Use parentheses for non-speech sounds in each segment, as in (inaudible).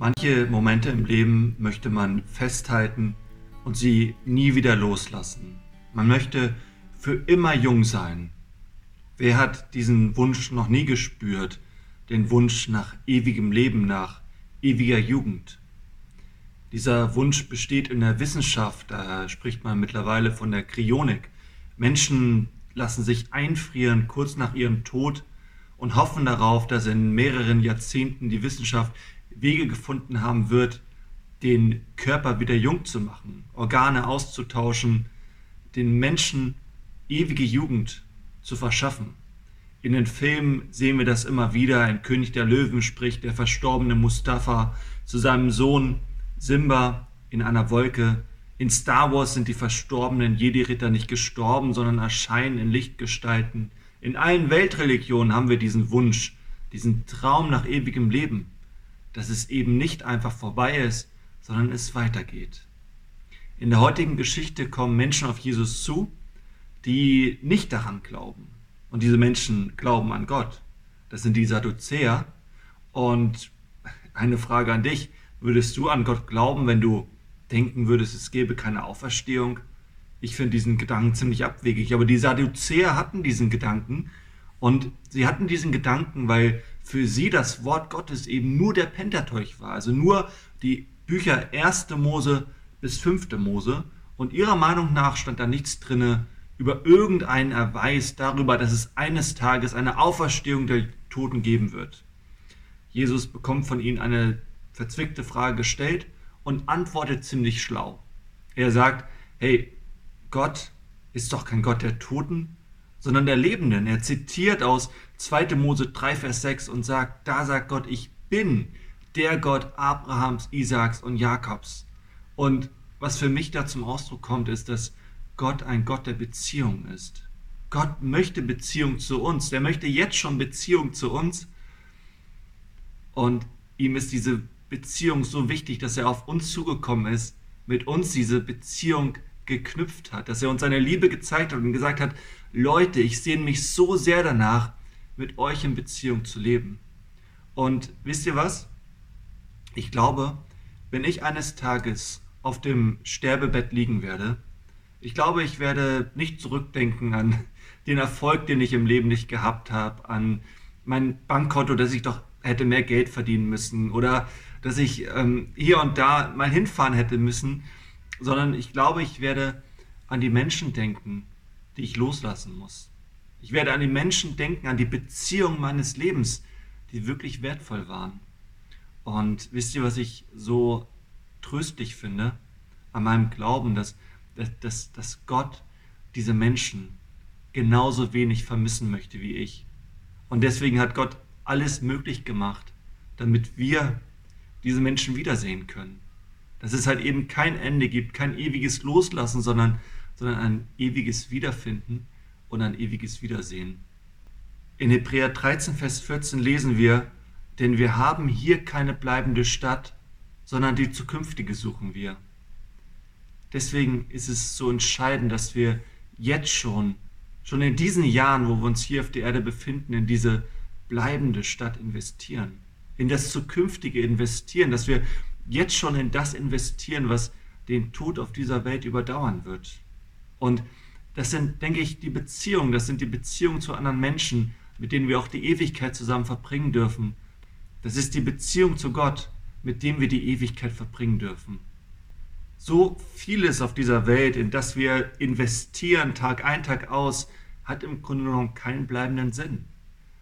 Manche Momente im Leben möchte man festhalten und sie nie wieder loslassen. Man möchte für immer jung sein. Wer hat diesen Wunsch noch nie gespürt? Den Wunsch nach ewigem Leben, nach ewiger Jugend. Dieser Wunsch besteht in der Wissenschaft, da spricht man mittlerweile von der Kryonik. Menschen lassen sich einfrieren kurz nach ihrem Tod und hoffen darauf, dass in mehreren Jahrzehnten die Wissenschaft Wege gefunden haben wird, den Körper wieder jung zu machen, Organe auszutauschen, den Menschen ewige Jugend zu verschaffen. In den Filmen sehen wir das immer wieder. In König der Löwen spricht der verstorbene Mustafa zu seinem Sohn Simba in einer Wolke. In Star Wars sind die verstorbenen Jedi-Ritter nicht gestorben, sondern erscheinen in Lichtgestalten. In allen Weltreligionen haben wir diesen Wunsch, diesen Traum nach ewigem Leben, dass es eben nicht einfach vorbei ist, sondern es weitergeht. In der heutigen Geschichte kommen Menschen auf Jesus zu, die nicht daran glauben. Und diese Menschen glauben an Gott. Das sind die Sadduzäer. Und eine Frage an dich. Würdest du an Gott glauben, wenn du denken würdest, es gäbe keine Auferstehung? Ich finde diesen Gedanken ziemlich abwegig. Aber die Sadduzäer hatten diesen Gedanken. Und sie hatten diesen Gedanken, weil für sie das Wort Gottes eben nur der Pentateuch war. Also nur die Bücher 1. Mose bis 5. Mose. Und ihrer Meinung nach stand da nichts drinne über irgendeinen Erweis darüber, dass es eines Tages eine Auferstehung der Toten geben wird. Jesus bekommt von ihnen eine verzwickte Frage gestellt und antwortet ziemlich schlau. Er sagt, hey, Gott ist doch kein Gott der Toten, sondern der Lebenden. Er zitiert aus 2. Mose 3, Vers 6 und sagt, da sagt Gott, ich bin der Gott Abrahams, Isaaks und Jakobs. Und was für mich da zum Ausdruck kommt, ist, dass Gott ein Gott der Beziehung ist. Gott möchte Beziehung zu uns. Der möchte jetzt schon Beziehung zu uns. Und ihm ist diese Beziehung so wichtig, dass er auf uns zugekommen ist, mit uns diese Beziehung geknüpft hat, dass er uns seine Liebe gezeigt hat und gesagt hat, Leute, ich sehne mich so sehr danach, mit euch in Beziehung zu leben. Und wisst ihr was? Ich glaube, wenn ich eines Tages auf dem Sterbebett liegen werde, ich glaube, ich werde nicht zurückdenken an (laughs) den Erfolg, den ich im Leben nicht gehabt habe, an mein Bankkonto, dass ich doch hätte mehr Geld verdienen müssen oder dass ich ähm, hier und da mal hinfahren hätte müssen, sondern ich glaube, ich werde an die Menschen denken, die ich loslassen muss. Ich werde an die Menschen denken, an die Beziehungen meines Lebens, die wirklich wertvoll waren. Und wisst ihr, was ich so tröstlich finde an meinem Glauben, dass dass, dass Gott diese Menschen genauso wenig vermissen möchte wie ich. Und deswegen hat Gott alles möglich gemacht, damit wir diese Menschen wiedersehen können. Dass es halt eben kein Ende gibt, kein ewiges Loslassen, sondern, sondern ein ewiges Wiederfinden und ein ewiges Wiedersehen. In Hebräer 13, Vers 14 lesen wir, denn wir haben hier keine bleibende Stadt, sondern die zukünftige suchen wir. Deswegen ist es so entscheidend, dass wir jetzt schon, schon in diesen Jahren, wo wir uns hier auf der Erde befinden, in diese bleibende Stadt investieren, in das Zukünftige investieren, dass wir jetzt schon in das investieren, was den Tod auf dieser Welt überdauern wird. Und das sind, denke ich, die Beziehungen, das sind die Beziehungen zu anderen Menschen, mit denen wir auch die Ewigkeit zusammen verbringen dürfen. Das ist die Beziehung zu Gott, mit dem wir die Ewigkeit verbringen dürfen so vieles auf dieser Welt, in das wir investieren, Tag ein, Tag aus, hat im Grunde genommen keinen bleibenden Sinn.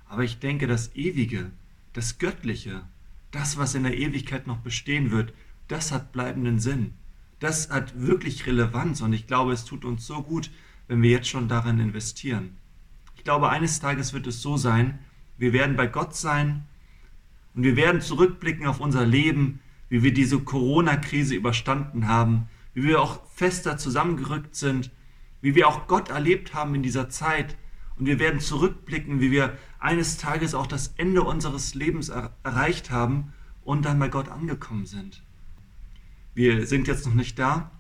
Aber ich denke, das Ewige, das Göttliche, das, was in der Ewigkeit noch bestehen wird, das hat bleibenden Sinn. Das hat wirklich Relevanz und ich glaube, es tut uns so gut, wenn wir jetzt schon darin investieren. Ich glaube, eines Tages wird es so sein, wir werden bei Gott sein und wir werden zurückblicken auf unser Leben, wie wir diese Corona-Krise überstanden haben, wie wir auch fester zusammengerückt sind, wie wir auch Gott erlebt haben in dieser Zeit. Und wir werden zurückblicken, wie wir eines Tages auch das Ende unseres Lebens er erreicht haben und dann bei Gott angekommen sind. Wir sind jetzt noch nicht da,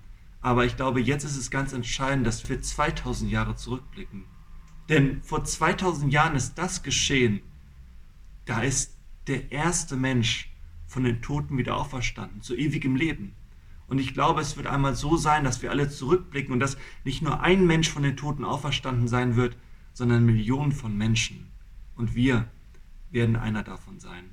aber ich glaube, jetzt ist es ganz entscheidend, dass wir 2000 Jahre zurückblicken. Denn vor 2000 Jahren ist das geschehen. Da ist der erste Mensch von den Toten wieder auferstanden, zu ewigem Leben. Und ich glaube, es wird einmal so sein, dass wir alle zurückblicken und dass nicht nur ein Mensch von den Toten auferstanden sein wird, sondern Millionen von Menschen. Und wir werden einer davon sein.